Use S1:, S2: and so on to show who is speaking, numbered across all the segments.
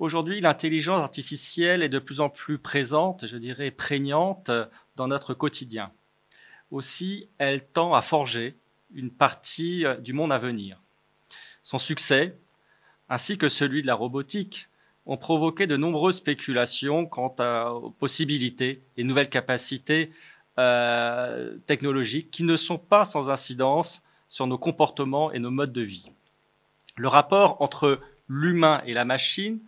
S1: Aujourd'hui, l'intelligence artificielle est de plus en plus présente, je dirais prégnante, dans notre quotidien. Aussi, elle tend à forger une partie du monde à venir. Son succès, ainsi que celui de la robotique, ont provoqué de nombreuses spéculations quant aux possibilités et nouvelles capacités euh, technologiques qui ne sont pas sans incidence sur nos comportements et nos modes de vie. Le rapport entre l'humain et la machine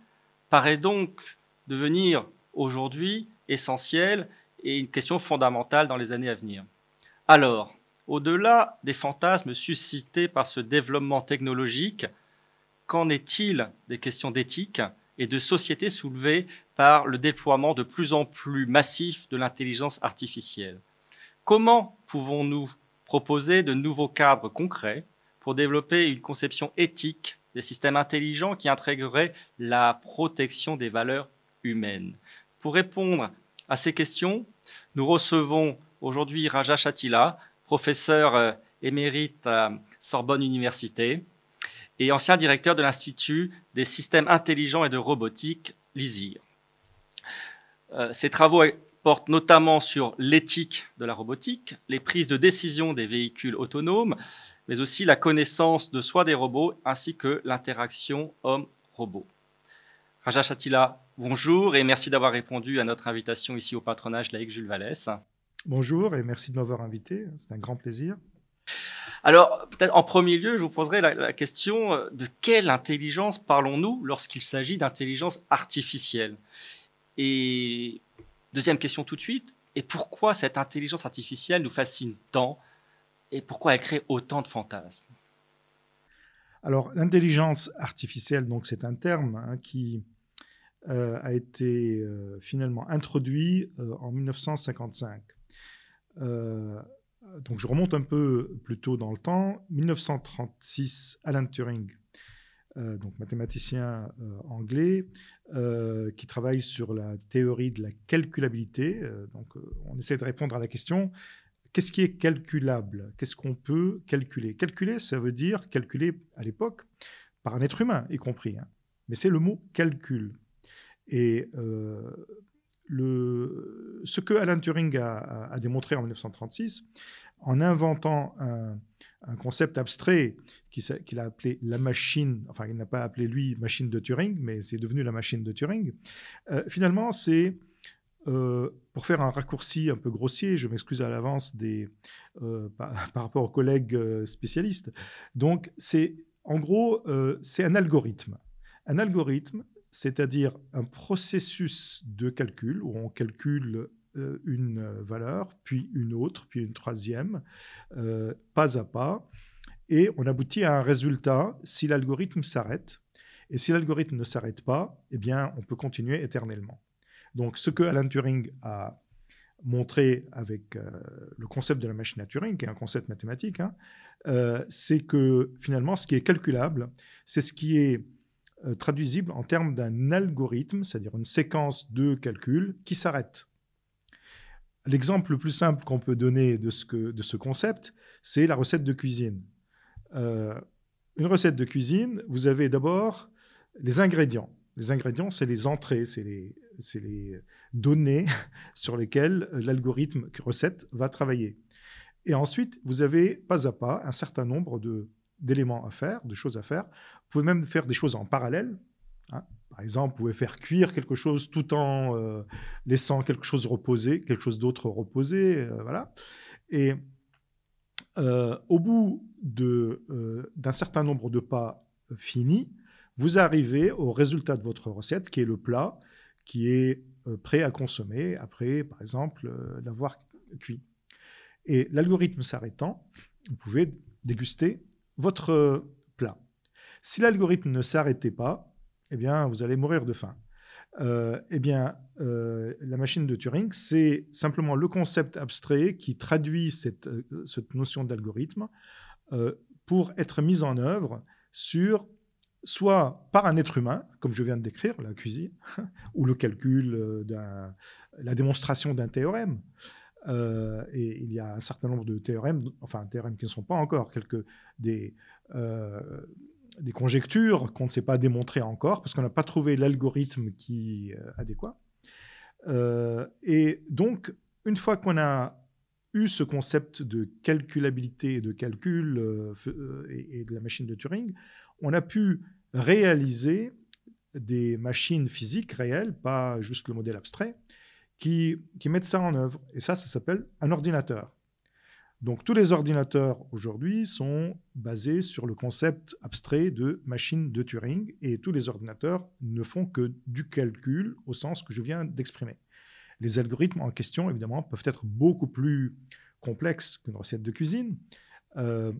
S1: paraît donc devenir aujourd'hui essentiel et une question fondamentale dans les années à venir. Alors, au-delà des fantasmes suscités par ce développement technologique, qu'en est-il des questions d'éthique et de société soulevées par le déploiement de plus en plus massif de l'intelligence artificielle? Comment pouvons-nous proposer de nouveaux cadres concrets pour développer une conception éthique des systèmes intelligents qui intègreraient la protection des valeurs humaines Pour répondre à ces questions, nous recevons aujourd'hui Raja Chatila, professeur euh, émérite à Sorbonne Université et ancien directeur de l'Institut des systèmes intelligents et de robotique, l'ISIR. Euh, ses travaux portent notamment sur l'éthique de la robotique, les prises de décision des véhicules autonomes, mais aussi la connaissance de soi des robots ainsi que l'interaction homme-robot. Raja Chatila, bonjour et merci d'avoir répondu à notre invitation ici au patronage laïque Jules Vallès.
S2: Bonjour et merci de m'avoir invité, c'est un grand plaisir.
S1: Alors, peut-être en premier lieu, je vous poserai la, question euh, de quelle intelligence parlons-nous lorsqu'il s'agit d'intelligence artificielle? Et deuxième question tout de suite, et pourquoi cette intelligence artificielle nous fascine tant? Et pourquoi elle crée autant de fantasmes?
S2: Alors, l'intelligence artificielle, donc c'est un terme hein, qui euh, a été euh, finalement introduit en 1955 donc je remonte un peu plus tôt dans le temps. 1936, Alan Turing, euh, donc mathématicien euh, anglais, euh, qui travaille sur la théorie de la calculabilité. donc on essaie de répondre à la question qu'est-ce qui est calculable? Qu'est-ce qu'on peut calculer? Calculer, ça veut dire calculer à l'époque par un être humain y compris, hein. mais c'est le mot calcul. Et le, ce que Alan Turing a, démontré en 1936, en inventant un, concept abstrait qu'il a appelé la machine, enfin il n'a pas appelé lui machine de Turing, mais c'est devenu la machine de Turing, euh, finalement c'est, euh, pour faire un raccourci un peu grossier, je m'excuse à l'avance euh, par, rapport aux collègues spécialistes, donc c'est en gros c'est un algorithme. Un algorithme, c'est-à-dire un processus de calcul où on calcule euh, une valeur, puis une autre, puis une troisième, euh, pas à pas, et on aboutit à un résultat si l'algorithme s'arrête. Et si l'algorithme ne s'arrête pas, eh bien, on peut continuer éternellement. Donc, ce que Alan Turing a montré avec euh, le concept de la machine à Turing, qui est un concept mathématique, hein, c'est que finalement, ce qui est calculable, c'est ce qui est euh, traduisible en termes d'un algorithme, c'est-à-dire une séquence de calculs qui s'arrête. L'exemple le plus simple qu'on peut donner de ce, concept, c'est la recette de cuisine. Euh, une recette de cuisine, vous avez d'abord les ingrédients. Les ingrédients, c'est les entrées, c'est les, données sur lesquelles l'algorithme recette va travailler. Et ensuite, vous avez pas à pas un certain nombre d'éléments à faire, de choses à faire, vous pouvez même faire des choses en parallèle. Hein. Par exemple, vous pouvez faire cuire quelque chose tout en euh, laissant quelque chose reposer, quelque chose d'autre reposer. Euh, voilà. Et euh, au bout d'un certain nombre de pas finis, vous arrivez au résultat de votre recette, qui est le plat, qui est prêt à consommer après, par exemple, l'avoir cuit. Et l'algorithme s'arrêtant, vous pouvez déguster votre plat. Si l'algorithme ne s'arrêtait pas, eh bien, vous allez mourir de faim. Euh, eh bien, euh, la machine de Turing, c'est simplement le concept abstrait qui traduit euh, cette notion d'algorithme pour être mise en œuvre sur soit par un être humain, comme je viens de décrire, la cuisine, ou le calcul, la démonstration d'un théorème. et il y a un certain nombre de théorèmes, enfin théorèmes qui ne sont pas encore quelques des des conjectures qu'on ne sait pas démontrer encore parce qu'on n'a pas trouvé l'algorithme qui est adéquat. et donc, une fois qu'on a eu ce concept de calculabilité et de calcul et, de la machine de Turing, on a pu réaliser des machines physiques réelles, pas juste le modèle abstrait, qui, qui mettent ça en œuvre. Et ça, ça s'appelle un ordinateur. Donc tous les ordinateurs aujourd'hui sont basés sur le concept abstrait de machine de Turing et tous les ordinateurs ne font que du calcul au sens que je viens d'exprimer. Les algorithmes en question, évidemment, peuvent être beaucoup plus complexes qu'une recette de cuisine. Euh,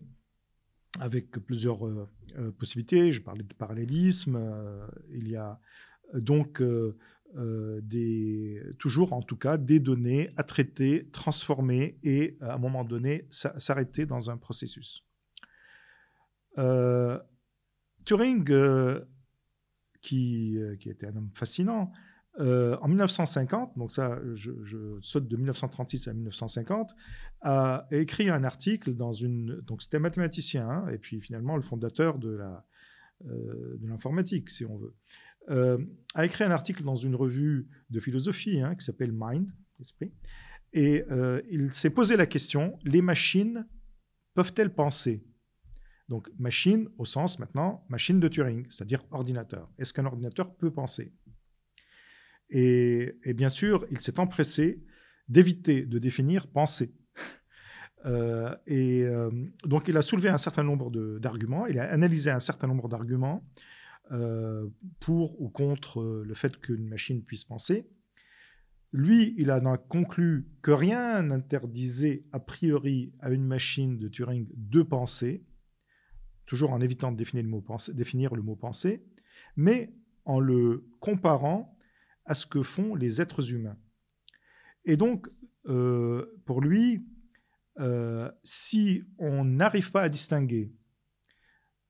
S2: avec plusieurs euh, euh, possibilités. Je parlais de parallélisme. Euh, il y a donc des, toujours, en tout cas, des données à traiter, transformer et, à un moment donné, s'arrêter dans un processus. Turing, qui, qui, était un homme fascinant, euh, en 1950, donc ça, je, saute de 1936 à 1950, a écrit un article dans une. Donc c'était mathématicien, hein, et puis finalement le fondateur de la euh, l'informatique, si on veut, euh, a écrit un article dans une revue de philosophie hein, qui s'appelle Mind, l'esprit, et il s'est posé la question les machines peuvent-elles penser? Donc machine au sens maintenant machine de Turing, c'est-à-dire ordinateur. Est-ce qu'un ordinateur peut penser? Et, bien sûr, il s'est empressé d'éviter de définir pensée. Euh, et euh, donc, il a soulevé un certain nombre d'arguments, il a analysé un certain nombre d'arguments euh, pour ou contre le fait qu'une machine puisse penser. Lui, il a conclu que rien n'interdisait a priori à une machine de Turing de penser, toujours en évitant de définir le mot pensée, définir le mot penser mais en le comparant à ce que font les êtres humains. Et donc, euh, pour lui, euh, si on n'arrive pas à distinguer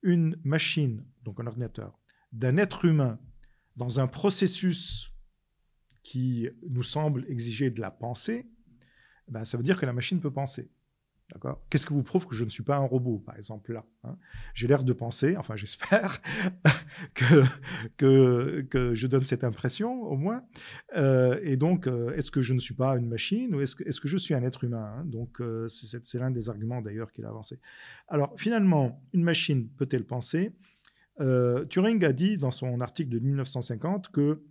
S2: une machine, donc un ordinateur, d'un être humain dans un processus qui nous semble exiger de la pensée, ben, ça veut dire que la machine peut penser. Qu'est-ce que vous prouve que je ne suis pas un robot, par exemple, là hein? J'ai l'air de penser, enfin j'espère, que, que, je donne cette impression, au moins. Euh, et donc, euh, est-ce que je ne suis pas une machine ou est-ce que, est que je suis un être humain hein? Donc, euh, c'est l'un des arguments, d'ailleurs, qu'il a avancé. Alors, finalement, une machine peut-elle penser? Turing a dit dans son article de 1950 que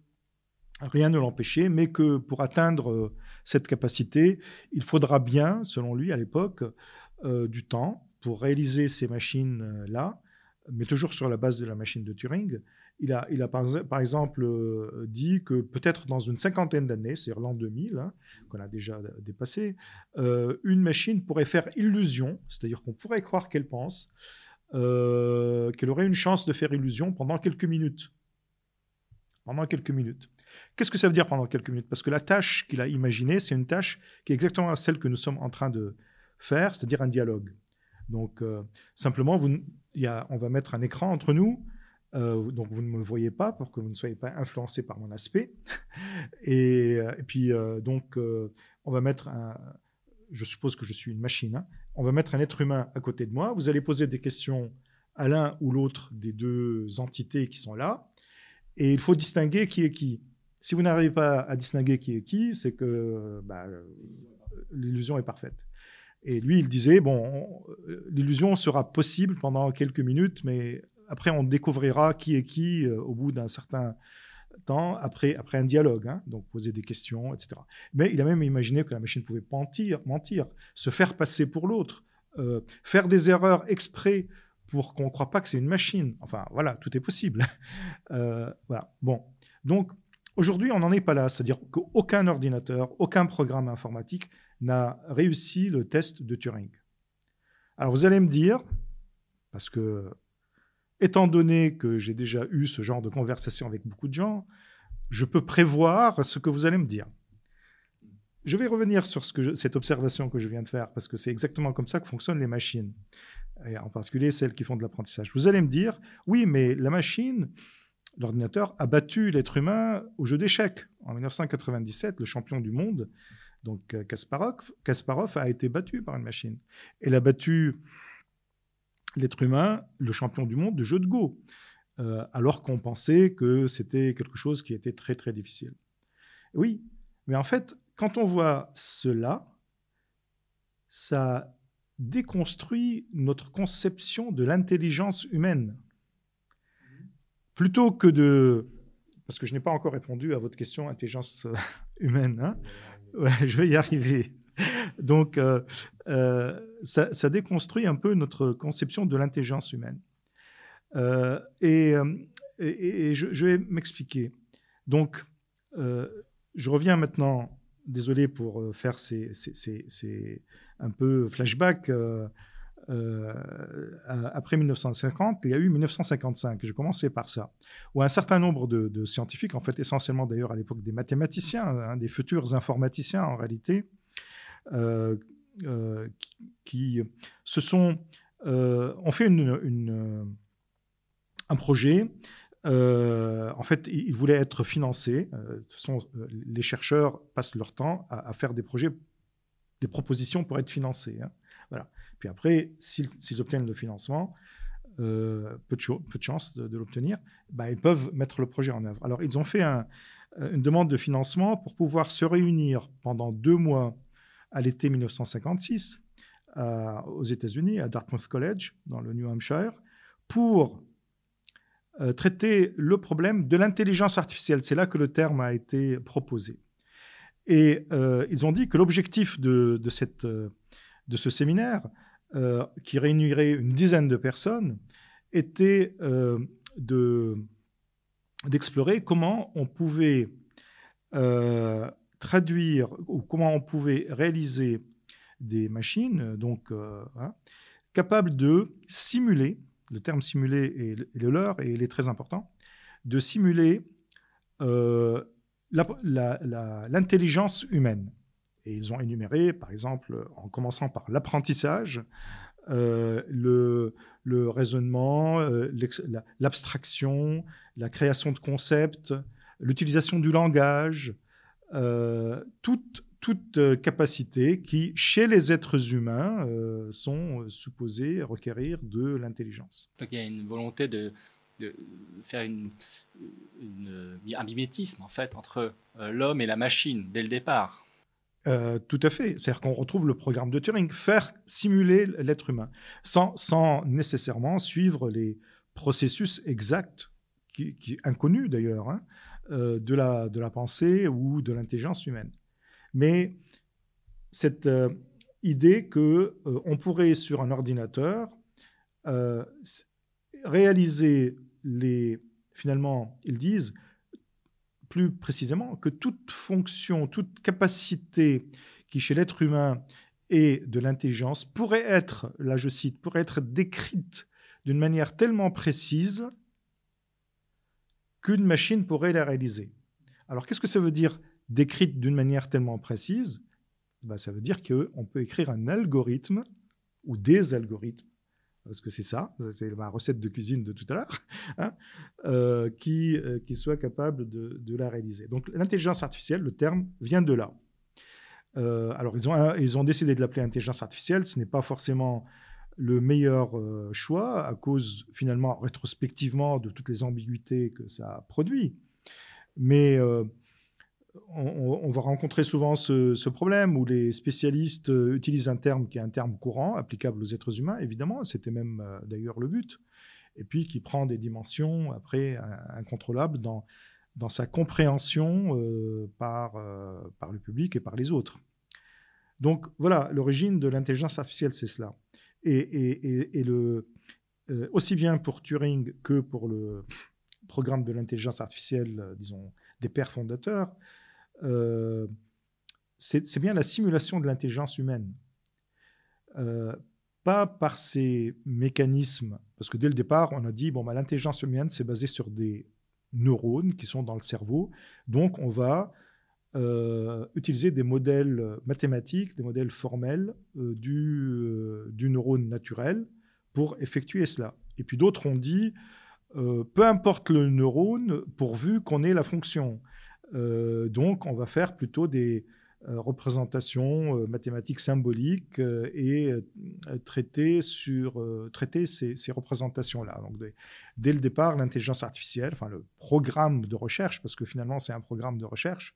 S2: rien ne l'empêchait, mais que pour atteindre cette capacité, il faudra bien, selon lui à l'époque, euh, du temps pour réaliser ces machines-là, mais toujours sur la base de la machine de Turing. Il a, il a par, exemple euh, dit que peut-être dans une cinquantaine d'années, c'est-à-dire l'an 2000, hein, qu'on a déjà dépassé, euh, une machine pourrait faire illusion, c'est-à-dire qu'on pourrait croire qu'elle pense, qu'elle aurait une chance de faire illusion pendant quelques minutes. Pendant quelques minutes. Qu'est-ce que ça veut dire pendant quelques minutes? Parce que la tâche qu'il a imaginée, c'est une tâche qui est exactement celle que nous sommes en train de faire, c'est-à-dire un dialogue. Donc, euh, simplement, on va mettre un écran entre nous, euh, donc vous ne me voyez pas pour que vous ne soyez pas influencé par mon aspect. et, euh, puis, donc, on va mettre un. Je suppose que je suis une machine. Hein. on va mettre un être humain à côté de moi. Vous allez poser des questions à l'un ou l'autre des deux entités qui sont là. Et il faut distinguer qui est qui. Si vous n'arrivez pas à distinguer qui est qui, c'est que bah, l'illusion est parfaite. Et lui, il disait, bon, l'illusion sera possible pendant quelques minutes, mais après, on découvrira qui est qui euh, au bout d'un certain temps, après, après un dialogue, hein, donc poser des questions, etc. Mais il a même imaginé que la machine pouvait mentir, se faire passer pour l'autre, euh, faire des erreurs exprès pour qu'on ne croit pas que c'est une machine. Enfin, voilà, tout est possible. Euh, voilà. Bon, donc Aujourd'hui, on n'en est pas là, c'est-à-dire qu'aucun ordinateur, aucun programme informatique n'a réussi le test de Turing. Alors vous allez me dire, parce que étant donné que j'ai déjà eu ce genre de conversation avec beaucoup de gens, je peux prévoir ce que vous allez me dire. Je vais revenir sur cette observation que je viens de faire, parce que c'est exactement comme ça que fonctionnent les machines, et en particulier celles qui font de l'apprentissage. Vous allez me dire, oui, mais la machine, l'ordinateur a battu l'être humain au jeu d'échecs. En 1997, le champion du monde, donc euh, Kasparov, Kasparov, a été battu par une machine. Elle a battu l'être humain le champion du monde de jeu de Go, alors qu'on pensait que c'était quelque chose qui était très très difficile. Oui, mais en fait, quand on voit cela, ça déconstruit notre conception de l'intelligence humaine. Plutôt que de... Parce que je n'ai pas encore répondu à votre question intelligence euh, humaine. Hein je vais y arriver. Donc, euh, euh, ça, déconstruit un peu notre conception de l'intelligence humaine. et, je, vais m'expliquer. Donc, je reviens maintenant, désolé pour faire ces, ces un peu flashback. Euh, euh, après 1950, il y a eu 1955. Je commençais par ça, où un certain nombre de, scientifiques, en fait essentiellement d'ailleurs à l'époque des mathématiciens, hein, des futurs informaticiens en réalité, euh, qui, se sont ont fait un projet. en fait, ils voulaient être financés. de toute façon, les chercheurs passent leur temps à, faire des projets des propositions pour être financées. Hein. Puis après, s'ils obtiennent le financement, euh, peu, de peu, de l'obtenir, bah, ils peuvent mettre le projet en œuvre. Alors, ils ont fait un, une demande de financement pour pouvoir se réunir pendant deux mois à l'été 1956 aux États-Unis, à Dartmouth College, dans le New Hampshire, pour euh, traiter le problème de l'intelligence artificielle. C'est là que le terme a été proposé. Et euh, ils ont dit que l'objectif euh, de ce séminaire, euh, qui réunirait une dizaine de personnes, était d'explorer comment on pouvait traduire ou comment on pouvait réaliser des machines donc hein, capables de simuler, le terme simuler est, le leur et il est très important, de simuler l'intelligence humaine. Et ils ont énuméré, par exemple, en commençant par l'apprentissage, euh, le, raisonnement, euh, l'abstraction, la création de concepts, l'utilisation du langage, euh, toute, toute capacité qui, chez les êtres humains, sont supposées requérir de l'intelligence.
S1: Donc il y a une volonté de, faire un mimétisme en fait entre euh, l'homme et la machine dès le départ.
S2: Euh, tout à fait. C'est-à-dire qu'on retrouve le programme de Turing, faire simuler l'être humain, sans, sans, nécessairement suivre les processus exacts, qui, inconnus d'ailleurs, hein, euh, de, la, de la pensée ou de l'intelligence humaine. Mais cette idée que on pourrait sur un ordinateur réaliser les, finalement, ils disent plus précisément que toute fonction, toute capacité qui chez l'être humain est de l'intelligence pourrait être, là je cite, pourrait être décrite d'une manière tellement précise qu'une machine pourrait la réaliser. Alors qu'est-ce que ça veut dire décrite d'une manière tellement précise? Ben, Ça veut dire qu'on peut écrire un algorithme ou des algorithmes parce que c'est ça, c'est ma recette de cuisine de tout à l'heure, hein, euh, qui, euh, qui soit capable de, de la réaliser. Donc l'intelligence artificielle, le terme vient de là. Euh, alors ils ont, ils ont décidé de l'appeler intelligence artificielle, ce n'est pas forcément le meilleur choix à cause finalement rétrospectivement de toutes les ambiguïtés que ça produit. Mais on, va rencontrer souvent ce, problème où les spécialistes euh, utilisent un terme qui est un terme courant, applicable aux êtres humains, évidemment, c'était même euh, d'ailleurs le but, et puis qui prend des dimensions après incontrôlables dans, dans sa compréhension euh, par, par le public et par les autres. Donc voilà, l'origine de l'intelligence artificielle, c'est cela. Et, et, le, aussi bien pour Turing que pour le programme de l'intelligence artificielle, disons, des pères fondateurs, euh, c'est bien la simulation de l'intelligence humaine. Euh, pas par ces mécanismes, parce que dès le départ, on a dit, bon, bah, l'intelligence humaine, c'est basé sur des neurones qui sont dans le cerveau, donc on va euh, utiliser des modèles mathématiques, des modèles formels du, du, neurone naturel pour effectuer cela. Et puis d'autres ont dit, peu importe le neurone, pourvu qu'on ait la fonction. Euh, donc, on va faire plutôt des, représentation mathématique symbolique et traiter, sur, traiter ces, représentations-là. Donc, dès le départ, l'intelligence artificielle, enfin le programme de recherche, parce que finalement c'est un programme de recherche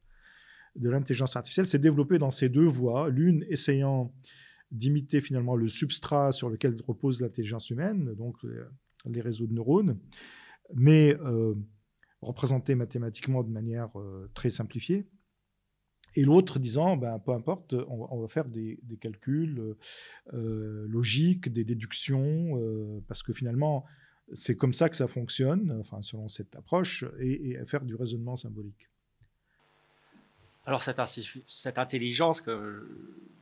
S2: de l'intelligence artificielle, s'est développé dans ces deux voies, l'une essayant d'imiter finalement le substrat sur lequel repose l'intelligence humaine, donc les réseaux de neurones, mais euh, représenté mathématiquement de manière euh, très simplifiée. Et l'autre disant, ben, peu importe, on, va faire des, calculs euh, logiques, des déductions, parce que finalement, c'est comme ça que ça fonctionne, enfin, selon cette approche, et, faire du raisonnement symbolique.
S1: Alors cette, cette intelligence que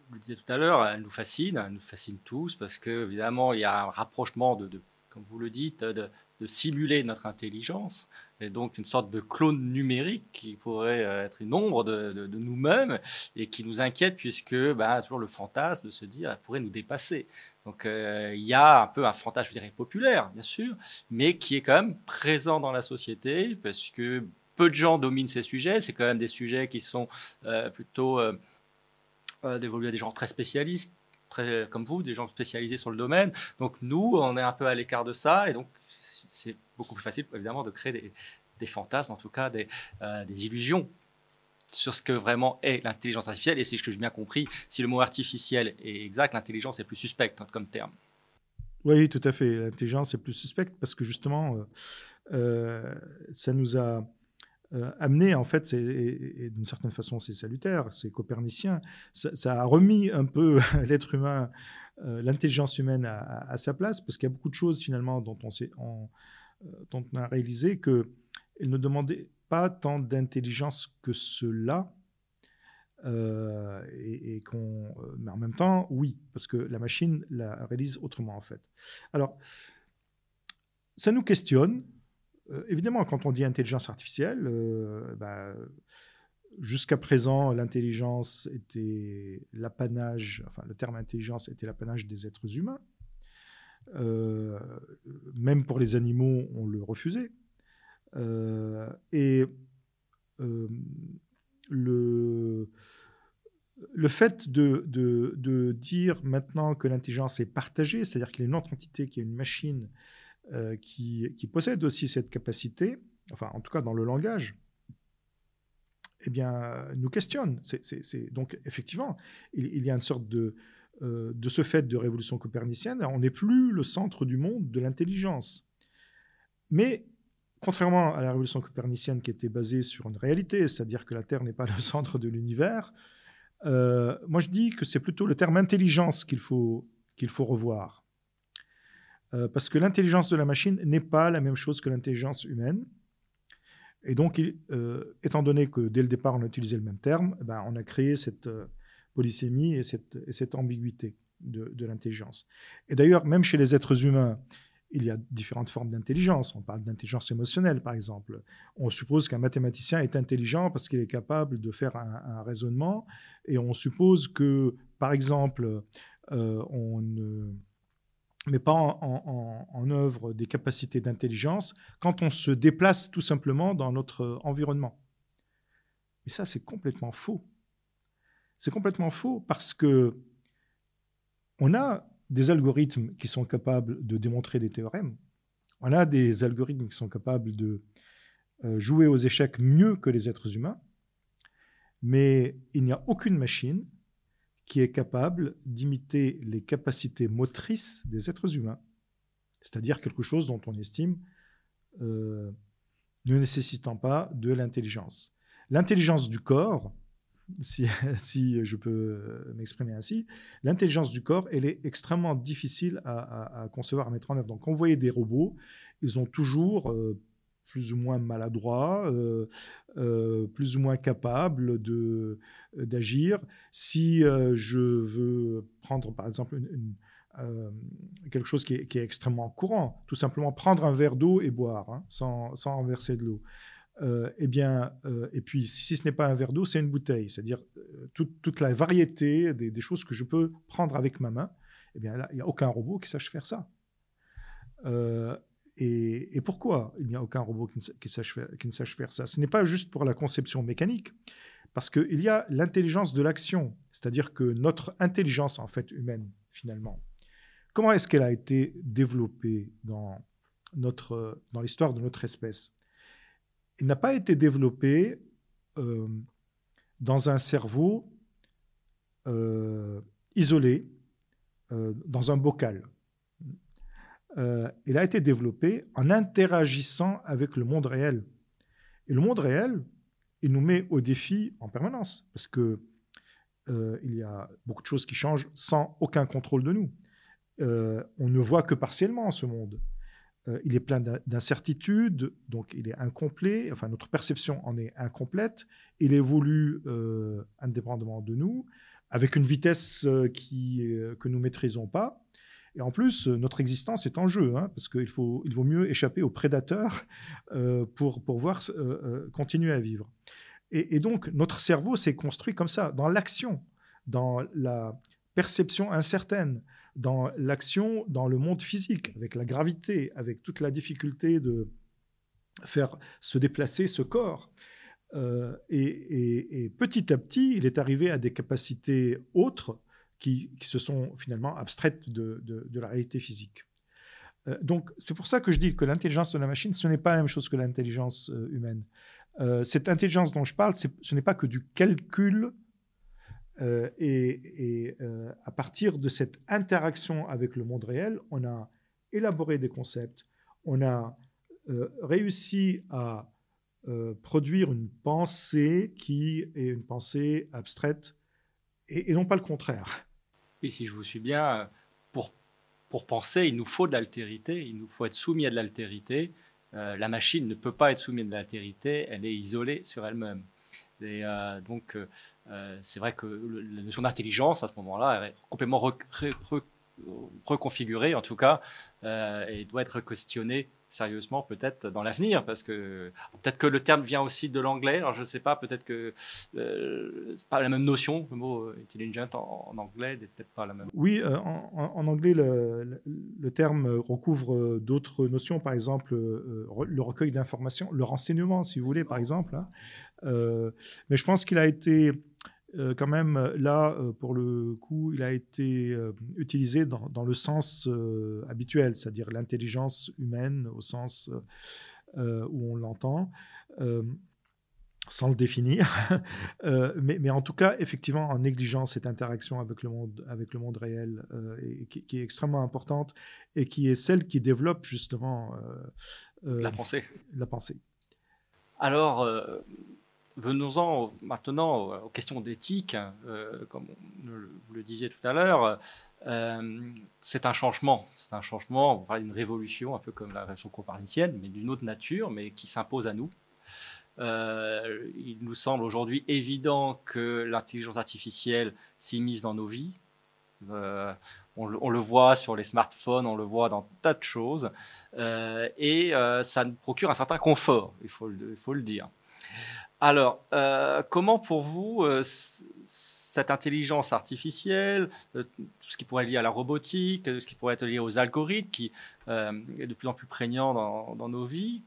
S1: je le disais tout à l'heure, elle nous fascine, elle nous fascine tous, parce que évidemment, il y a un rapprochement de comme vous le dites, de, simuler notre intelligence, et donc une sorte de clone numérique qui pourrait euh, être une ombre de, nous-mêmes et qui nous inquiète puisque bah, toujours le fantasme de se dire elle pourrait nous dépasser. Donc euh, il y a un peu un fantasme, je dirais, populaire, bien sûr, mais qui est quand même présent dans la société parce que peu de gens dominent ces sujets. C'est quand même des sujets qui sont euh, plutôt dévolus à des gens très spécialistes très comme vous, des gens spécialisés sur le domaine. Donc nous, on est un peu à l'écart de ça, et donc c'est beaucoup plus facile, évidemment, de créer des, fantasmes, en tout cas des, euh, des, illusions sur ce que vraiment est l'intelligence artificielle. Et c'est ce que j'ai bien compris, si le mot artificiel est exact, l'intelligence est plus suspecte hein, comme terme.
S2: Oui, tout à fait. L'intelligence est plus suspecte parce que justement, euh, euh, ça nous a euh, amené, en fait, et, d'une certaine façon, c'est salutaire, c'est copernicien, ça, a remis un peu l'être humain, euh, l'intelligence humaine à, sa place, parce qu'il y a beaucoup de choses finalement dont on, sait, euh, dont on a réalisé qu'elles ne demandaient pas tant d'intelligence que cela, et, qu'on, mais en même temps, oui, parce que la machine la réalise autrement en fait. Alors, ça nous questionne, euh, évidemment, quand on dit intelligence artificielle, euh, bah, jusqu'à présent, l'intelligence était l'apanage, enfin le terme intelligence était l'apanage des êtres humains. Euh, même pour les animaux, on le refusait. et le, le fait de, de, dire maintenant que l'intelligence est partagée, c'est-à-dire qu'il y a une autre entité qui est une machine euh, qui, possède aussi cette capacité, enfin en tout cas dans le langage, eh bien, nous questionne. C'est, donc effectivement, il, y a une sorte de, euh, de ce fait de révolution copernicienne, on n'est plus le centre du monde de l'intelligence. Mais contrairement à la révolution copernicienne qui était basée sur une réalité, c'est-à-dire que la Terre n'est pas le centre de l'univers, euh, moi je dis que c'est plutôt le terme intelligence qu'il faut, qu'il faut revoir. Euh, parce que l'intelligence de la machine n'est pas la même chose que l'intelligence humaine. Et donc, euh, étant donné que dès le départ, on a utilisé le même terme, eh ben, on a créé cette euh, polysémie et cette, et cette ambiguïté de, l'intelligence. Et d'ailleurs, même chez les êtres humains, il y a différentes formes d'intelligence. On parle d'intelligence émotionnelle, par exemple. On suppose qu'un mathématicien est intelligent parce qu'il est capable de faire un, raisonnement. Et on suppose que, par exemple, on ne mais pas en, œuvre des capacités d'intelligence quand on se déplace tout simplement dans notre environnement. Et ça, c'est complètement faux. C'est complètement faux parce que on a des algorithmes qui sont capables de démontrer des théorèmes. On a des algorithmes qui sont capables de euh, jouer aux échecs mieux que les êtres humains. Mais il n'y a aucune machine qui est capable d'imiter les capacités motrices des êtres humains, c'est-à-dire quelque chose dont on estime euh, ne nécessitant pas de l'intelligence. L'intelligence du corps, si, je peux m'exprimer ainsi, l'intelligence du corps, elle est extrêmement difficile à, concevoir, à mettre en œuvre. Donc, quand vous voyez des robots, ils ont toujours euh, plus ou moins maladroit, euh, euh, plus ou moins capable de, d'agir. Si euh, je veux prendre par exemple quelque chose qui est, extrêmement courant, tout simplement prendre un verre d'eau et boire hein, sans, sans renverser de l'eau. eh bien, et puis si ce n'est pas un verre d'eau, c'est une bouteille, c'est-à-dire toute, toute, la variété des, des, choses que je peux prendre avec ma main. Eh bien là, il n'y a aucun robot qui sache faire ça. Et, pourquoi il n'y a aucun robot qui ne, sache faire, ça? Ce n'est pas juste pour la conception mécanique, Parce qu'il y a l'intelligence de l'action, c'est-à-dire que notre intelligence, en fait, humaine, finalement, comment est-ce qu'elle a été développée dans, dans l'histoire de notre espèce? Elle n'a pas été développée euh, dans un cerveau euh, isolé, euh, dans un bocal. Elle a été développée en interagissant avec le monde réel. Et le monde réel, il nous met au défi en permanence, parce que euh, il y a beaucoup de choses qui changent sans aucun contrôle de nous. Euh, on ne voit que partiellement ce monde. Euh, il est plein d'incertitudes, donc il est incomplet, enfin notre perception en est incomplète, il évolue indépendamment de nous, avec une vitesse que nous maîtrisons pas. Et en plus, notre existence est en jeu, hein, parce qu'il faut, vaut mieux échapper aux prédateurs pour pouvoir continuer à vivre. Et, donc, notre cerveau s'est construit comme ça, dans l'action, dans la perception incertaine, dans l'action dans le monde physique, avec la gravité, avec toute la difficulté de faire se déplacer ce corps. Euh, et, petit à petit, il est arrivé à des capacités autres qui, se sont finalement abstraites de, la réalité physique. Euh, donc, c'est pour ça que je dis que l'intelligence de la machine, ce n'est pas la même chose que l'intelligence euh, humaine. Euh, cette intelligence dont je parle, ce n'est pas que du calcul. Et, à partir de cette interaction avec le monde réel, on a élaboré des concepts, on a réussi à produire une pensée qui est une pensée abstraite et, non pas le contraire.
S1: Si je vous suis bien, pour, pour penser, il nous faut de l'altérité, il nous faut être soumis à de l'altérité. Euh, la machine ne peut pas être soumise à l'altérité, elle est isolée sur elle-même. Et euh, donc, euh, c'est vrai que la notion d'intelligence, à ce moment-là, est complètement reconfigurée, en tout cas, et doit être questionnée sérieusement peut-être dans l'avenir, parce que peut-être que le terme vient aussi de l'anglais, alors je ne sais pas, peut-être que euh, c'est pas la même notion, le mot euh, intelligent en, anglais n'est peut-être pas la même.
S2: Oui, euh, en, anglais, le, le, terme recouvre d'autres notions, par exemple le recueil d'informations, le renseignement, si vous voulez, par exemple. Hein. mais je pense qu'il a été euh, quand même, là, euh, pour le coup, il a été euh, utilisé dans, le sens habituel, c'est-à-dire l'intelligence humaine au sens où on l'entend sans le définir. mais, en tout cas, effectivement, en négligeant cette interaction avec le monde, avec le monde réel, et qui, est extrêmement importante et qui est celle qui développe justement
S1: la pensée.
S2: La pensée.
S1: Alors, Venons-en maintenant aux questions d'éthique. Euh, comme vous le disiez tout à l'heure, euh, c'est un changement. C'est un changement, on parle d'une révolution, un peu comme la révolution copernicienne, mais d'une autre nature, mais qui s'impose à nous. Euh, il nous semble aujourd'hui évident que l'intelligence artificielle s'immisce dans nos vies. On, le voit sur les smartphones, on le voit dans tas de choses, et ça nous procure un certain confort, il faut le dire. Alors, euh, comment pour vous, euh, cette intelligence artificielle, euh, tout ce qui pourrait être lié à la robotique, ce qui pourrait être lié aux algorithmes, qui est de plus en plus prégnant dans, nos vies,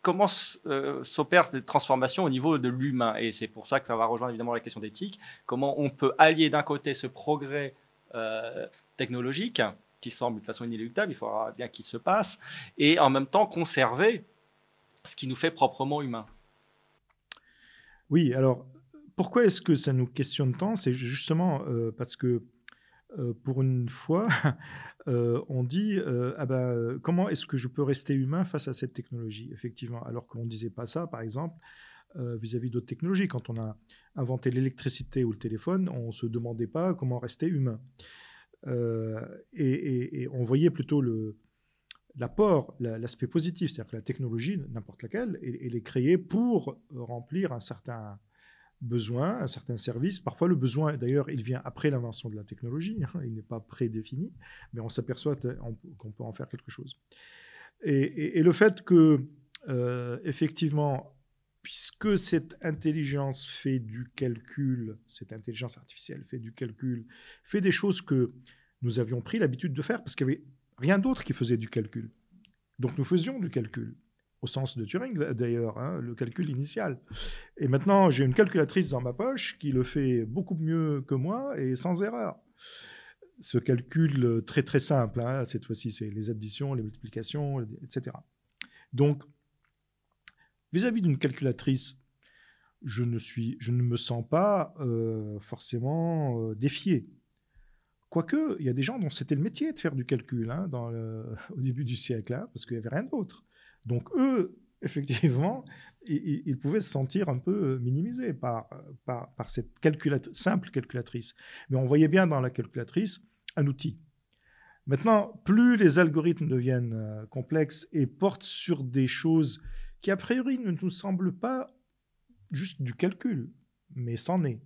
S1: comment s'opèrent ces transformations au niveau de l'humain? Et c'est pour ça que ça va rejoindre évidemment la question d'éthique. Comment on peut allier d'un côté ce progrès technologique, qui semble de façon inéluctable, il faudra bien qu'il se passe, et en même temps conserver ce qui nous fait proprement humains?
S2: Oui, alors pourquoi est-ce que ça nous questionne tant? C'est justement euh, parce que euh, pour une fois, euh, on dit ah ben, comment est-ce que je peux rester humain face à cette technologie Effectivement, alors qu'on ne disait pas ça, par exemple, vis-à-vis d'autres technologies. Quand on a inventé l'électricité ou le téléphone, on ne se demandait pas comment rester humain. et, on voyait plutôt le, l'apport, l'aspect positif, c'est-à-dire que la technologie, n'importe laquelle, elle, est créée pour remplir un certain besoin, un certain service. Parfois, le besoin, d'ailleurs, il vient après l'invention de la technologie, hein, il n'est pas prédéfini, mais on s'aperçoit qu'on peut en faire quelque chose. Et, le fait que, euh, effectivement, puisque cette intelligence fait du calcul, cette intelligence artificielle fait du calcul, fait des choses que nous avions pris l'habitude de faire, parce qu'il y avait rien d'autre qui faisait du calcul. Donc nous faisions du calcul. au sens de Turing d'ailleurs, hein, le calcul initial. Et maintenant, j'ai une calculatrice dans ma poche qui le fait beaucoup mieux que moi et sans erreur. Ce calcul très très simple, hein, cette fois-ci, c'est les additions, les multiplications, etc. Donc, vis-à-vis d'une calculatrice, je ne, suis, je ne me sens pas euh, forcément euh, défié. Quoique, il y a des gens dont c'était le métier de faire du calcul hein, au début du siècle, hein, parce qu'il n'y avait rien d'autre. Donc eux, effectivement, ils, pouvaient se sentir un peu minimisés par, par, cette simple calculatrice. Mais on voyait bien dans la calculatrice un outil. Maintenant, plus les algorithmes deviennent euh, complexes et portent sur des choses qui, a priori, ne nous semblent pas juste du calcul, mais c'en est.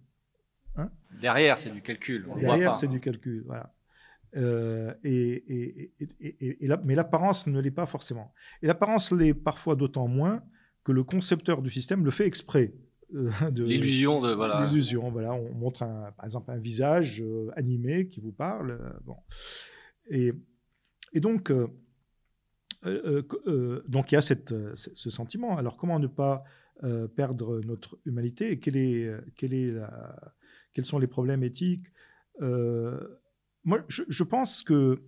S1: Hein Derrière, c'est du calcul.
S2: Derrière, c'est du calcul. Voilà. Euh, et, mais l'apparence ne l'est pas forcément. Et l'apparence l'est parfois d'autant moins que le concepteur du système le fait exprès.
S1: Euh, l'illusion de voilà.
S2: L'illusion, voilà. On montre un, par exemple un visage euh, animé qui vous parle. bon. Et, donc, donc il y a cette, ce sentiment. Alors comment ne pas perdre notre humanité et quel est, quel est la, quels sont les problèmes éthiques moi, je, pense que,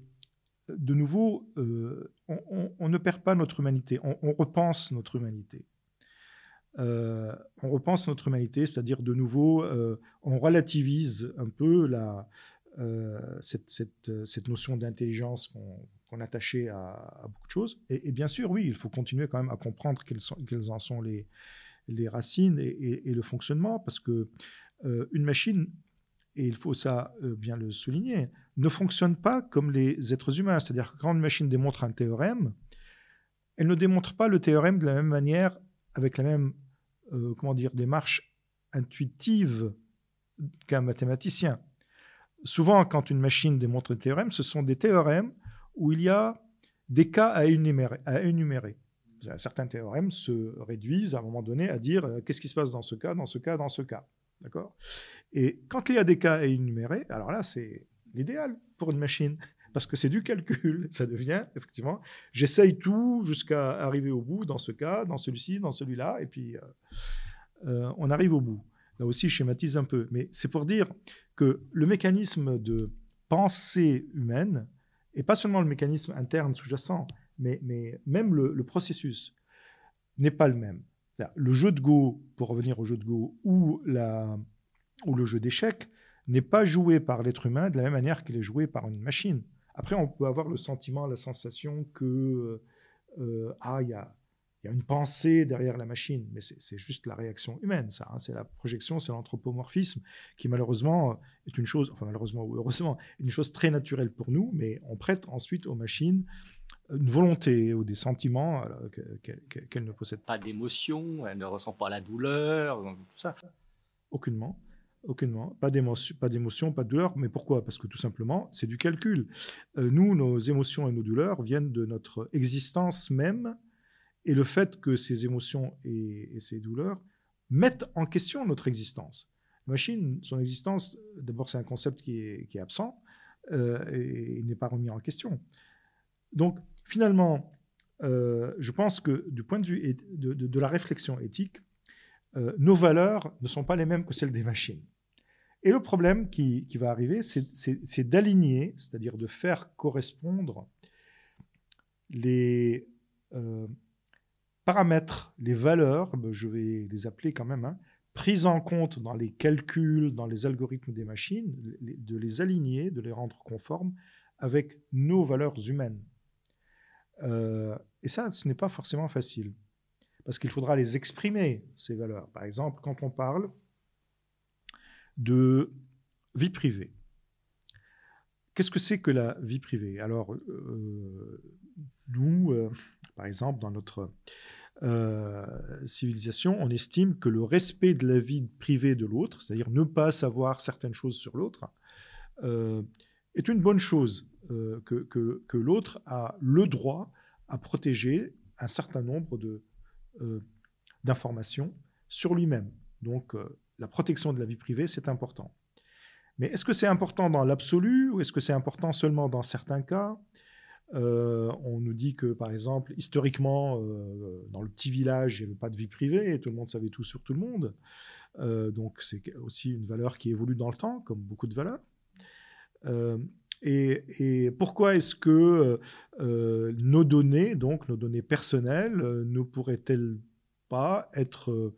S2: de nouveau, euh, on, ne perd pas notre humanité, on, repense notre humanité. Euh, on repense notre humanité, c'est-à-dire de nouveau, euh, on relativise un peu cette, notion d'intelligence qu'on attachait à, beaucoup de choses. Et, bien sûr, oui, il faut continuer quand même à comprendre quelles en sont les, les racines et, le fonctionnement, parce que une machine et il faut ça euh, bien le souligner, ne fonctionne pas comme les êtres humains. C'est-à-dire que quand une machine démontre un théorème, elle ne démontre pas le théorème de la même manière, avec la même euh, comment dire, démarche intuitive qu'un mathématicien. Souvent, quand une machine démontre un théorème, ce sont des théorèmes où il y a des cas. À énumérer. Certains théorèmes se réduisent à un moment donné à dire euh, qu'est-ce qui se passe dans ce cas, dans ce cas, dans ce cas. D'accord? Et quand cas à énumérer, alors là, c'est l'idéal pour une machine, parce que c'est du calcul. Ça devient, effectivement, j'essaye tout jusqu'à arriver au bout dans ce cas, dans celui-ci, dans celui-là, et puis euh, euh, on arrive au bout. Là aussi, je schématise un peu, mais c'est pour dire que le mécanisme de pensée humaine, et pas seulement le mécanisme interne sous-jacent, mais, même le processus, n'est pas le même. Le jeu de Go, pour revenir au jeu de Go, ou, le jeu d'échecs, n'est pas joué par l'être humain de la même manière qu'il est joué par une machine. Après, on peut avoir le sentiment, la sensation que euh, ah, il y a, y a, une pensée derrière la machine, mais c'est juste la réaction humaine, ça. Hein. c'est la projection, c'est l'anthropomorphisme, qui malheureusement est une chose, enfin malheureusement ou heureusement, une chose très naturelle pour nous, mais on prête ensuite aux machines une volonté ou des sentiments qu'elle ne possède
S1: pas. Pas d'émotion, elle ne ressent pas la douleur, tout ça.
S2: Aucunement. Aucunement. Pas d'émotion, pas pas de douleur. Mais pourquoi? Parce que tout simplement, c'est du calcul. Euh, nous, nos émotions et nos douleurs viennent de notre existence même. Et le fait que ces émotions et, ces douleurs mettent en question notre existence. La machine, son existence, d'abord, c'est un concept qui est, qui est absent euh, et n'est pas remis en question. Donc, finalement, euh, je pense que du point de vue de, la réflexion éthique, euh, nos valeurs ne sont pas les mêmes que celles des machines. Et le problème qui, va arriver, c'est d'aligner, c'est-à-dire de faire correspondre les euh, paramètres, les valeurs, ben, je vais les appeler quand même, hein, prises en compte dans les calculs, dans les algorithmes des machines, de les aligner, de les rendre conformes avec nos valeurs humaines. Euh, et ça, ce n'est pas forcément facile, parce qu'il faudra les exprimer, ces valeurs. Par exemple, quand on parle de vie privée. Qu'est-ce que c'est que la vie privée? Alors, euh, nous, euh, par exemple, dans notre civilisation, on estime que le respect de la vie privée de l'autre, c'est-à-dire ne pas savoir certaines choses sur l'autre, est une bonne chose. Euh, que, l'autre a le droit à protéger un certain nombre euh, d'informations sur lui-même. Donc euh, la protection de la vie privée, c'est important. Mais est-ce que c'est important dans l'absolu ou est-ce que c'est important seulement dans certains cas? On nous dit que, par exemple, historiquement, dans le petit village, il n'y avait pas de vie privée, tout le monde savait tout sur tout le monde. donc c'est aussi une valeur qui évolue dans le temps, comme beaucoup de valeurs. Et, pourquoi est-ce que nos données, donc nos données personnelles, ne pourraient-elles pas être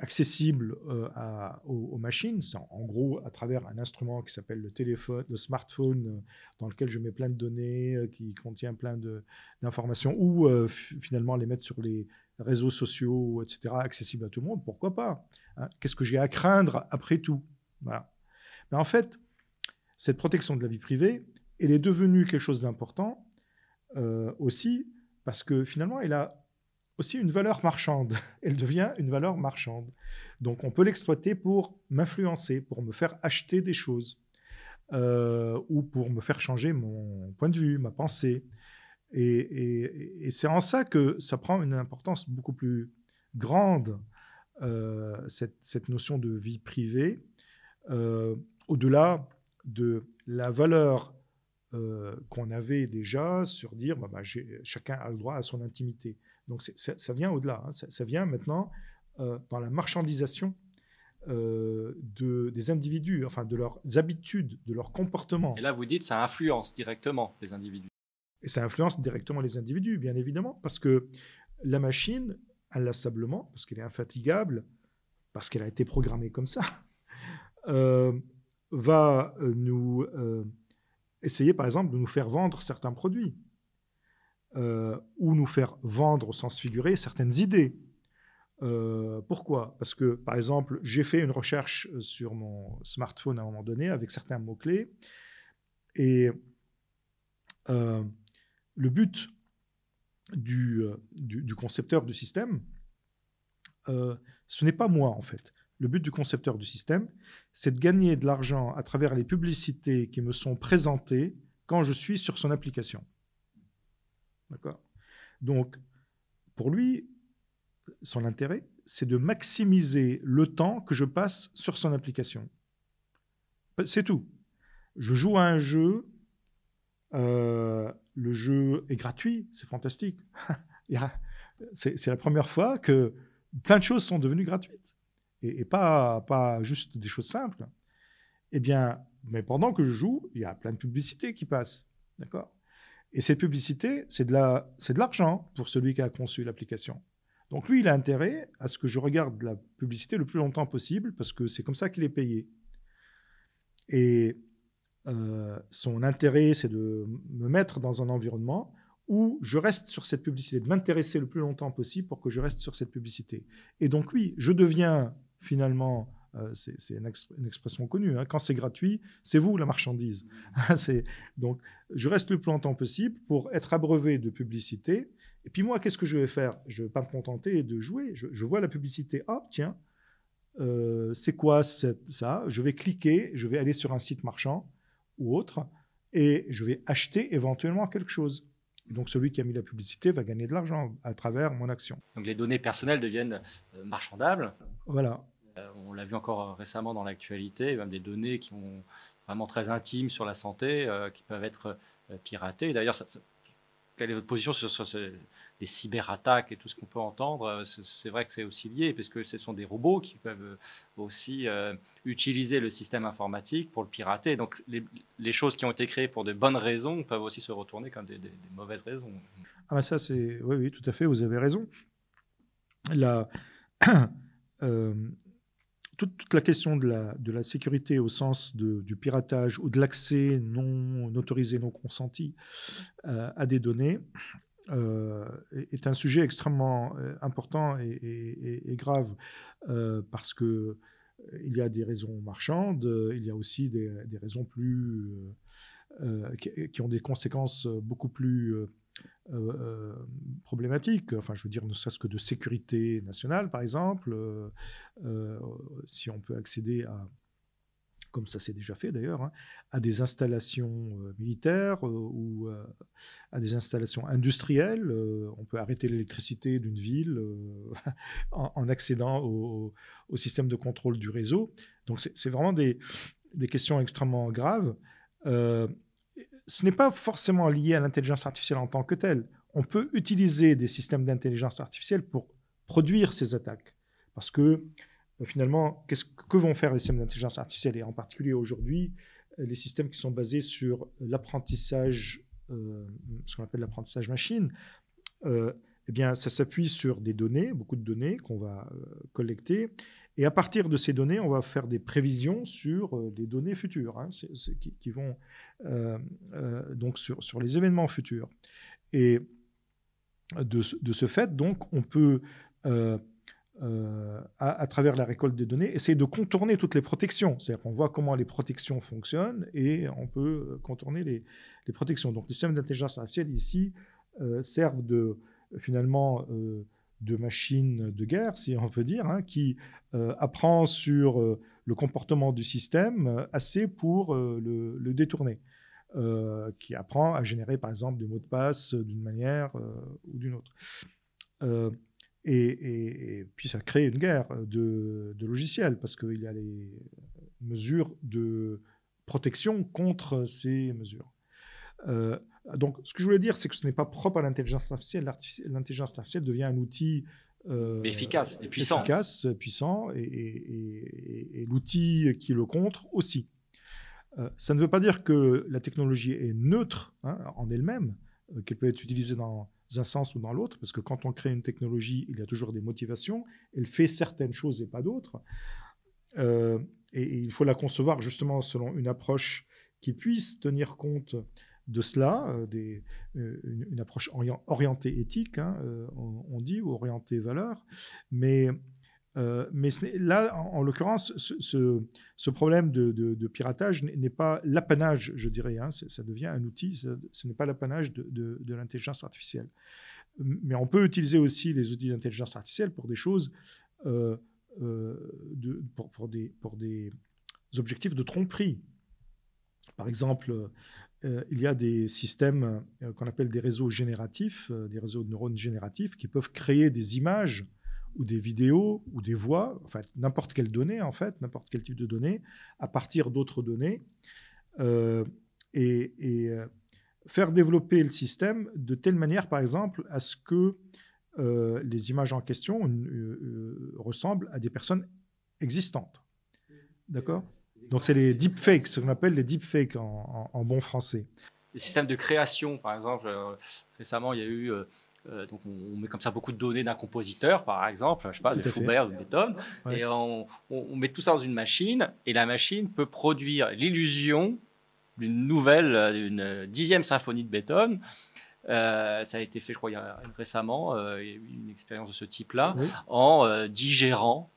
S2: accessible euh, aux, machines, en, gros à travers un instrument qui s'appelle le téléphone, le smartphone, euh, dans lequel je mets plein de données, euh, qui contient plein d'informations, ou finalement les mettre sur les réseaux sociaux, etc., accessibles à tout le monde, pourquoi pas hein? Qu'est-ce que j'ai à craindre après tout? Mais en fait, cette protection de la vie privée, elle est devenue quelque chose d'important aussi, parce que finalement, elle a aussi une valeur marchande. Elle devient une valeur marchande. Donc on peut l'exploiter pour m'influencer, pour me faire acheter des choses, euh, ou pour me faire changer mon point de vue, ma pensée. Et, c'est en ça que ça prend une importance beaucoup plus grande, euh, cette, notion de vie privée, euh, au-delà de la valeur qu'on avait déjà sur dire bah, bah, chacun a le droit à son intimité. Donc ça vient au-delà, hein. ça, vient maintenant euh, dans la marchandisation euh, de, des individus, enfin de leurs habitudes, de leurs comportements.
S1: Et là, vous dites ça influence directement les individus.
S2: Et ça influence directement les individus, bien évidemment, parce que la machine, inlassablement, parce qu'elle est infatigable, parce qu'elle a été programmée comme ça, euh, va nous essayer, par exemple, de nous faire vendre certains produits. Euh, ou nous faire vendre au sens figuré certaines idées. Euh, pourquoi? Parce que, par exemple, j'ai fait une recherche sur mon smartphone à un moment donné avec certains mots-clés, et euh, le but du, concepteur du système, ce n'est pas moi en fait. Le but du concepteur du système, c'est de gagner de l'argent à travers les publicités qui me sont présentées quand je suis sur son application. D'accord? Donc, pour lui, son intérêt, c'est de maximiser le temps que je passe sur son application. C'est tout. Je joue à un jeu, euh, le jeu est gratuit, c'est fantastique. c'est la première fois que plein de choses sont devenues gratuites et, pas, pas juste des choses simples. Eh bien, mais pendant que je joue, il y a plein de publicités qui passent. D'accord? Et cette publicité, c'est de l'argent pour celui qui a conçu l'application. Donc lui, il a intérêt à ce que je regarde la publicité le plus longtemps possible parce que c'est comme ça qu'il est payé. Et euh, son intérêt, c'est de me mettre dans un environnement où je reste sur cette publicité, de m'intéresser le plus longtemps possible pour que je reste sur cette publicité. Et donc oui, je deviens finalement euh, c'est une, expression connue. Hein. Quand c'est gratuit, c'est vous la marchandise. donc, je reste le plus longtemps possible pour être abreuvé de publicité. Et puis moi, qu'est-ce que je vais faire? Je ne vais pas me contenter de jouer. Je, vois la publicité. Ah, tiens, euh, c'est quoi ça? Je vais cliquer, je vais aller sur un site marchand ou autre, et je vais acheter éventuellement quelque chose. Donc celui qui a mis la publicité va gagner de l'argent à travers mon action.
S1: Donc les données personnelles deviennent euh, marchandables.
S2: Voilà.
S1: Euh, on l'a vu encore récemment dans l'actualité, même des données qui sont vraiment très intimes sur la santé, euh, qui peuvent être euh, piratées. D'ailleurs, quelle est votre position sur, les cyberattaques et tout ce qu'on peut entendre C'est vrai que c'est aussi lié, puisque ce sont des robots qui peuvent aussi utiliser le système informatique pour le pirater. Donc les, choses qui ont été créées pour de bonnes raisons peuvent aussi se retourner comme des, mauvaises raisons.
S2: Ah ben ça, c'est... Oui, oui, tout à fait, vous avez raison. La... toute, la question de la, sécurité au sens du piratage ou de l'accès non autorisé, non consenti euh, à des données euh, est un sujet extrêmement euh, important et, grave parce que il y a des raisons marchandes, il y a aussi des, des raisons plus qui, qui, ont des conséquences beaucoup plus euh, euh, problématiques. Enfin, je veux dire, ne serait-ce que de sécurité nationale, par exemple, euh, si on peut accéder à, comme ça s'est déjà fait d'ailleurs, hein, à des installations militaires ou à des installations industrielles. on peut arrêter l'électricité d'une ville en, accédant au, système de contrôle du réseau. Donc c'est vraiment des, des, questions extrêmement graves. Ce n'est pas forcément lié à l'intelligence artificielle en tant que telle. On peut utiliser des systèmes d'intelligence artificielle pour produire ces attaques. Parce que euh, finalement, que vont faire les systèmes d'intelligence artificielle Et en particulier aujourd'hui, euh, les systèmes qui sont basés sur l'apprentissage, euh, ce qu'on appelle l'apprentissage machine, eh bien, ça s'appuie sur des données, beaucoup de données qu'on va collecter. Et à partir de ces données, on va faire des prévisions sur les données futures, hein, qui, vont donc sur, les événements futurs. Et de, ce fait, donc, on peut euh, à, travers la récolte des données, essayer de contourner toutes les protections. C'est-à-dire qu'on voit comment les protections fonctionnent et on peut euh, contourner les, protections. Donc les systèmes d'intelligence artificielle ici euh, servent de, finalement de machine de guerre, si on peut dire, hein, qui apprend sur le comportement du système assez pour le, le, détourner. qui apprend à générer par exemple des mots de passe d'une manière ou d'une autre. Et, puis ça crée une guerre de, logiciels parce qu'il y a les mesures de protection contre ces mesures. Euh, donc, ce que je voulais dire, c'est que ce n'est pas propre à l'intelligence artificielle. L'intelligence artificielle devient un outil
S1: euh, efficace et puissant.
S2: Efficace, puissant, et, l'outil qui le contre aussi. Euh, ça ne veut pas dire que la technologie est neutre hein, en elle-même, qu'elle peut être utilisée dans un sens ou dans l'autre, parce que quand on crée une technologie, il y a toujours des motivations, elle fait certaines choses et pas d'autres. Et, il faut la concevoir justement selon une approche qui puisse tenir compte de cela, euh, euh, une, approche orientée éthique, hein, on, dit, ou orientée valeur, mais euh, là, en, l'occurrence, ce, problème de, piratage n'est pas l'apanage, je dirais. Hein, ça devient un outil, ce n'est pas l'apanage de, l'intelligence artificielle. Mais on peut utiliser aussi les outils d'intelligence artificielle pour des choses, euh, euh, pour des objectifs de tromperie. Par exemple, il y a des systèmes qu'on appelle des réseaux génératifs, des réseaux de neurones génératifs, qui peuvent créer des images ou des vidéos ou des voix, enfin n'importe quelle donnée en fait, n'importe quel type de données, à partir d'autres données, euh, et, euh, faire développer le système de telle manière, par exemple, à ce que euh, les images en question ressemblent à des personnes existantes. D'accord? Donc c'est les deepfakes, ce qu'on appelle les deepfakes en, en, bon français.
S1: Les systèmes de création, par exemple, récemment il y a eu euh, donc on, met comme ça beaucoup de données d'un compositeur, par exemple, je sais pas, de Schubert ou de Beethoven, et on, met tout ça dans une machine, et la machine peut produire l'illusion d'une nouvelle, d'une dixième symphonie de Beethoven. Euh, ça a été fait, je crois, récemment, euh, une expérience de ce type-là, en digérant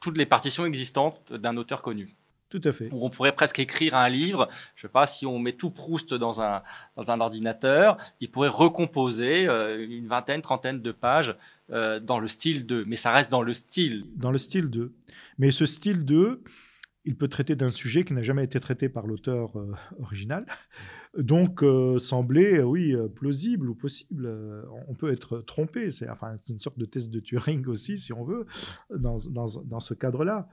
S1: toutes les partitions existantes d'un auteur connu.
S2: Tout à fait.
S1: On pourrait presque écrire un livre. Je ne sais pas si on met tout Proust dans un, dans un ordinateur, il pourrait recomposer euh, une vingtaine, trentaine de pages euh, dans le style 2. Mais ça reste dans le style.
S2: Dans le style 2. Mais ce style 2, il peut traiter d'un sujet qui n'a jamais été traité par l'auteur euh, original. Donc, semblait, oui, plausible ou possible. on peut être trompé. C'est enfin, une sorte de test de Turing aussi, si on veut, dans, dans, dans ce cadre-là.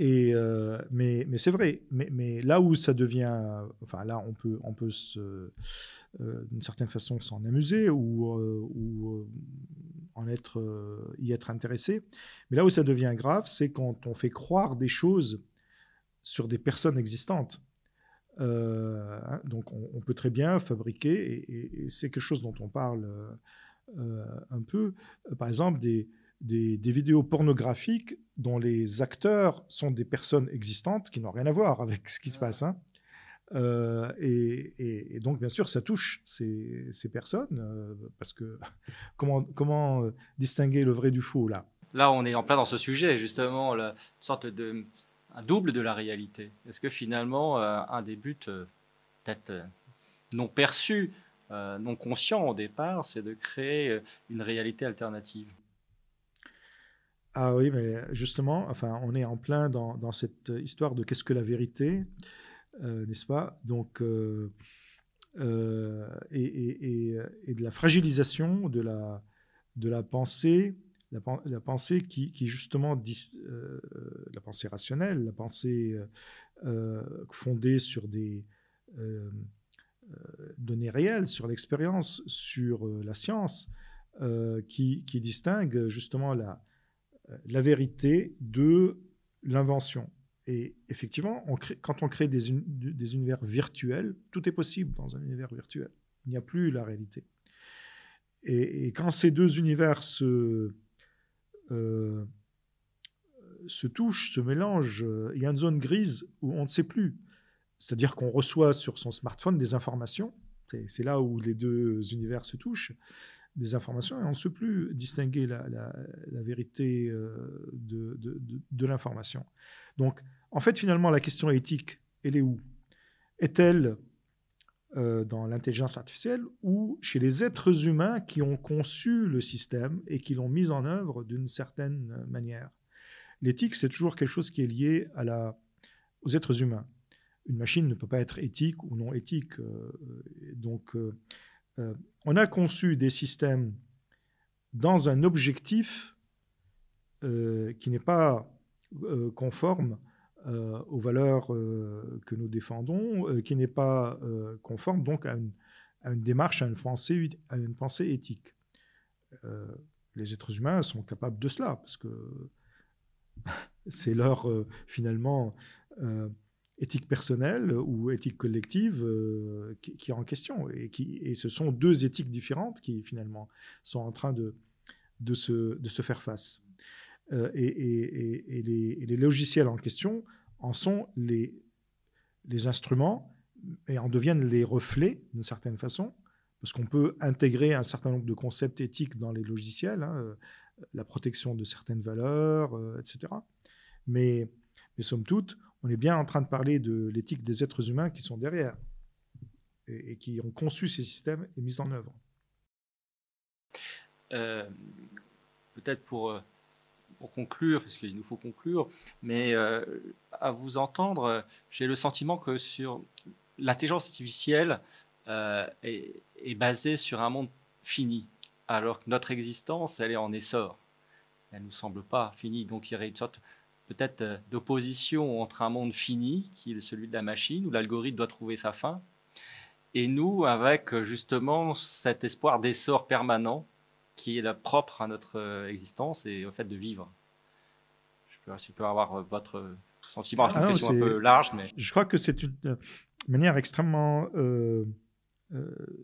S2: Et, euh, mais, mais c'est vrai. Mais, mais, là où ça devient, enfin là, on peut, on peut se, euh, d'une certaine façon s'en amuser ou, euh, ou en être, y être intéressé. Mais là où ça devient grave, c'est quand on fait croire des choses sur des personnes existantes. Hein, donc on, peut très bien fabriquer, et, et c'est quelque chose dont on parle un peu, par exemple des des, vidéos pornographiques dont les acteurs sont des personnes existantes qui n'ont rien à voir avec ce qui se passe. Hein. Euh, et, donc, bien sûr, ça touche ces, personnes, euh, parce que comment, comment euh, distinguer le vrai du faux là?
S1: Là, on est en plein dans ce sujet, justement, une sorte de un double de la réalité. Est-ce que finalement, un des buts, peut-être non perçu, non conscient au départ, c'est de créer une réalité alternative?
S2: Ah oui, mais justement, enfin, on est en plein dans, cette histoire de qu'est-ce que la vérité, euh, n'est-ce pas? Donc, euh, euh, et, de la fragilisation de la, de la pensée, la, pensée qui, justement, la pensée rationnelle, la pensée fondées sur des données réelles, sur l'expérience, sur la science, qui, distinguent justement la, la vérité de l'invention. Et effectivement, quand on crée des, univers virtuels, tout est possible dans un univers virtuel. Il n'y a plus la réalité. Et, quand ces deux univers se, euh, se touchent, se mélangent, il y a une zone grise où on ne sait plus. C'est-à-dire qu'on reçoit sur son smartphone des informations. C'est là où les deux univers se touchent des informations et on ne sait plus distinguer la, vérité euh, de, de, l'information. Donc, en fait, finalement, la question éthique, elle est où? Est-elle euh, dans l'intelligence artificielle ou chez les êtres humains qui ont conçu le système et qui l'ont mis en œuvre d'une certaine manière L'éthique, c'est toujours quelque chose qui est lié aux êtres humains. Une machine ne peut pas être éthique ou non éthique. Euh, donc, euh, on a conçu des systèmes dans un objectif qui n'est pas euh, aux valeurs que nous défendons, qui n'est pas conforme donc à une, démarche, à une pensée, à une pensée éthique. les êtres humains sont capables de cela, parce que c'est leur, finalement, éthique personnelle ou éthique collective euh, qui, est en question. Et, qui, et ce sont deux éthiques différentes qui, finalement, sont en train de, de, se, de se faire face. Euh, et, les, logiciels en question en sont les, instruments et en deviennent les reflets, d'une certaine façon, parce qu'on peut intégrer un certain nombre de concepts éthiques dans les logiciels, hein, euh, la protection de certaines valeurs, etc. Mais, mais somme toute, on est bien en train de parler de l'éthique des êtres humains qui sont derrière et, qui ont conçu ces systèmes et mis en œuvre.
S1: Euh, peut-être pour, euh, pour, conclure, parce qu'il nous faut conclure, mais euh, à vous entendre, j'ai le sentiment que sur l'intelligence artificielle est, est, basée sur un monde fini, alors que notre existence, elle est en essor. Elle ne nous semble pas finie, donc il y aurait une sorte peut-être euh, d'opposition entre un monde fini, qui est celui de la machine, où l'algorithme doit trouver sa fin, et nous, avec euh, justement cet espoir d'essor permanent qui est propre à notre euh, existence et au fait de vivre. Je peux, je peux avoir votre sentiment, c'est une question un peu large, mais...
S2: Je crois que c'est une manière extrêmement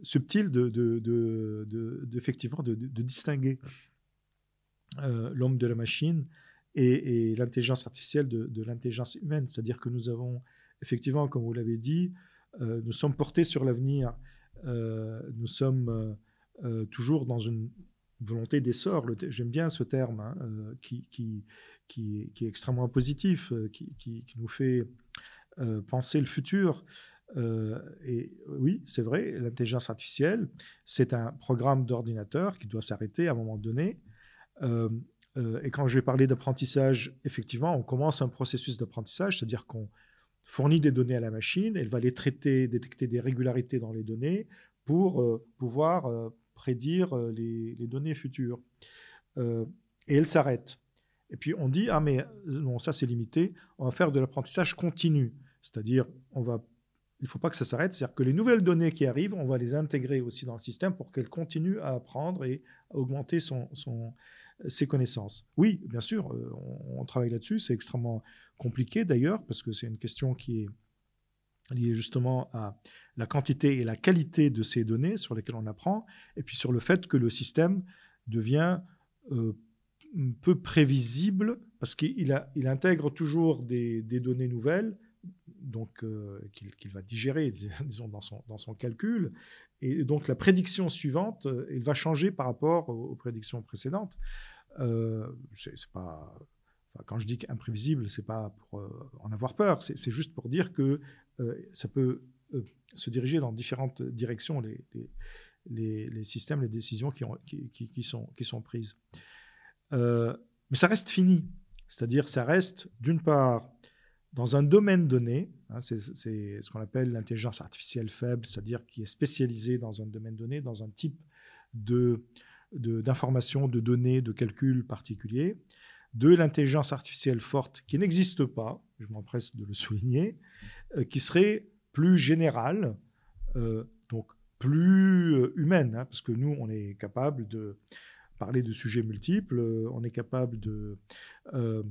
S2: subtile de, de, de, effectivement de, distinguer l'homme de la machine et, l'intelligence artificielle de, l'intelligence humaine. C'est-à-dire que nous avons, effectivement, comme vous l'avez dit, euh, nous sommes portés sur l'avenir. Euh, nous sommes euh, toujours dans une volonté d'essor. J'aime bien ce terme hein, qui, qui, qui, qui, est extrêmement positif, qui, nous fait penser le futur. et oui, c'est vrai, l'intelligence artificielle, c'est un programme d'ordinateur qui doit s'arrêter à un moment donné. Euh, et quand je vais parler d'apprentissage, effectivement, on commence un processus d'apprentissage, c'est-à-dire qu'on fournit des données à la machine, elle va les traiter, détecter des régularités dans les données pour euh, pouvoir euh, prédire les, données futures. et elle s'arrête. Et puis on dit, ah mais non, ça c'est limité, on va faire de l'apprentissage continu. C'est-à-dire, on va il ne faut pas que ça s'arrête, c'est-à-dire que les nouvelles données qui arrivent, on va les intégrer aussi dans le système pour qu'elles continuent à apprendre et à augmenter son, ses connaissances. Oui, bien sûr, euh, on, travaille là-dessus. C'est extrêmement compliqué d'ailleurs, parce que c'est une question qui est liée justement à la quantité et la qualité de ces données sur lesquelles on apprend, et puis sur le fait que le système devient euh, peu prévisible, parce qu'il il intègre toujours des, données nouvelles, donc euh, qu'il va digérer, disons, dans son, dans son calcul. Et donc la prédiction suivante, euh, elle va changer par rapport aux, prédictions précédentes. Euh, c'est pas, quand je dis imprévisible, c'est pas pour euh, en avoir peur, c'est juste pour dire que ça peut se diriger dans différentes directions, les, systèmes, les décisions qui, ont, qui, qui, sont, prises. mais ça reste fini, c'est-à-dire ça reste d'une part dans un domaine donné, hein, c'est ce qu'on appelle l'intelligence artificielle faible, c'est-à-dire qui est spécialisée dans un domaine donné, dans un type de d'informations, de, données, de calculs particuliers. De l'intelligence artificielle forte qui n'existe pas, je m'empresse de le souligner, qui serait plus générale, donc plus humaine, hein, parce que nous, on est capable de parler de sujets multiples, on est capable de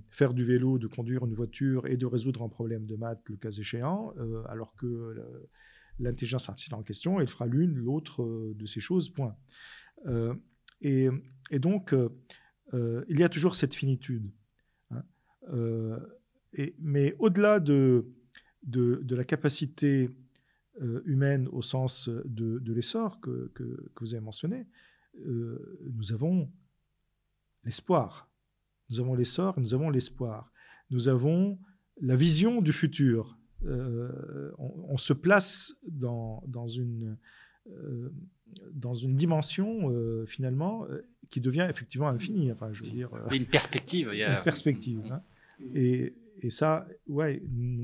S2: faire du vélo, de conduire une voiture et de résoudre un problème de maths le cas échéant, alors que l'intelligence artificielle en question, elle fera l'une, l'autre de ces choses, point. Et, donc, il y a toujours cette finitude. Hein. Et, mais au-delà de, la capacité humaine au sens de, l'essor que, que, vous avez mentionné, nous avons l'espoir. Nous avons l'essor, nous avons l'espoir. Nous avons la vision du futur. on, se place dans, dans une, dans une dimension finalement qui devient effectivement infinie. Enfin, je veux dire,
S1: une perspective.
S2: Il y a... Une perspective. Hein. Et, et, ça, ouais,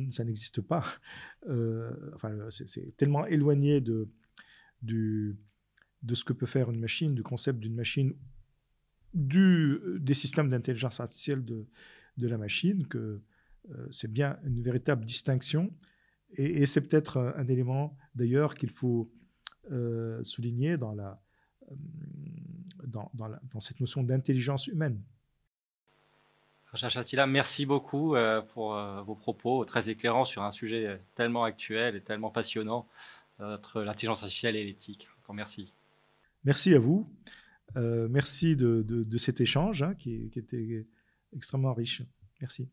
S2: ça n'existe pas. enfin, c'est tellement éloigné de, du, de ce que peut faire une machine, du concept d'une machine, du, des systèmes d'intelligence artificielle de, de, la machine, que euh, c'est bien une véritable distinction. Et, c'est peut-être un, élément d'ailleurs qu'il faut euh, souligner dans, la, euh, dans, cette notion d'intelligence humaine.
S1: Racha Chatila, merci beaucoup pour vos propos très éclairants sur un sujet tellement actuel et tellement passionnant, entre l'intelligence artificielle et l'éthique. Encore merci.
S2: Merci à vous. Euh, merci de, cet échange hein, qui, qui était extrêmement riche. Merci.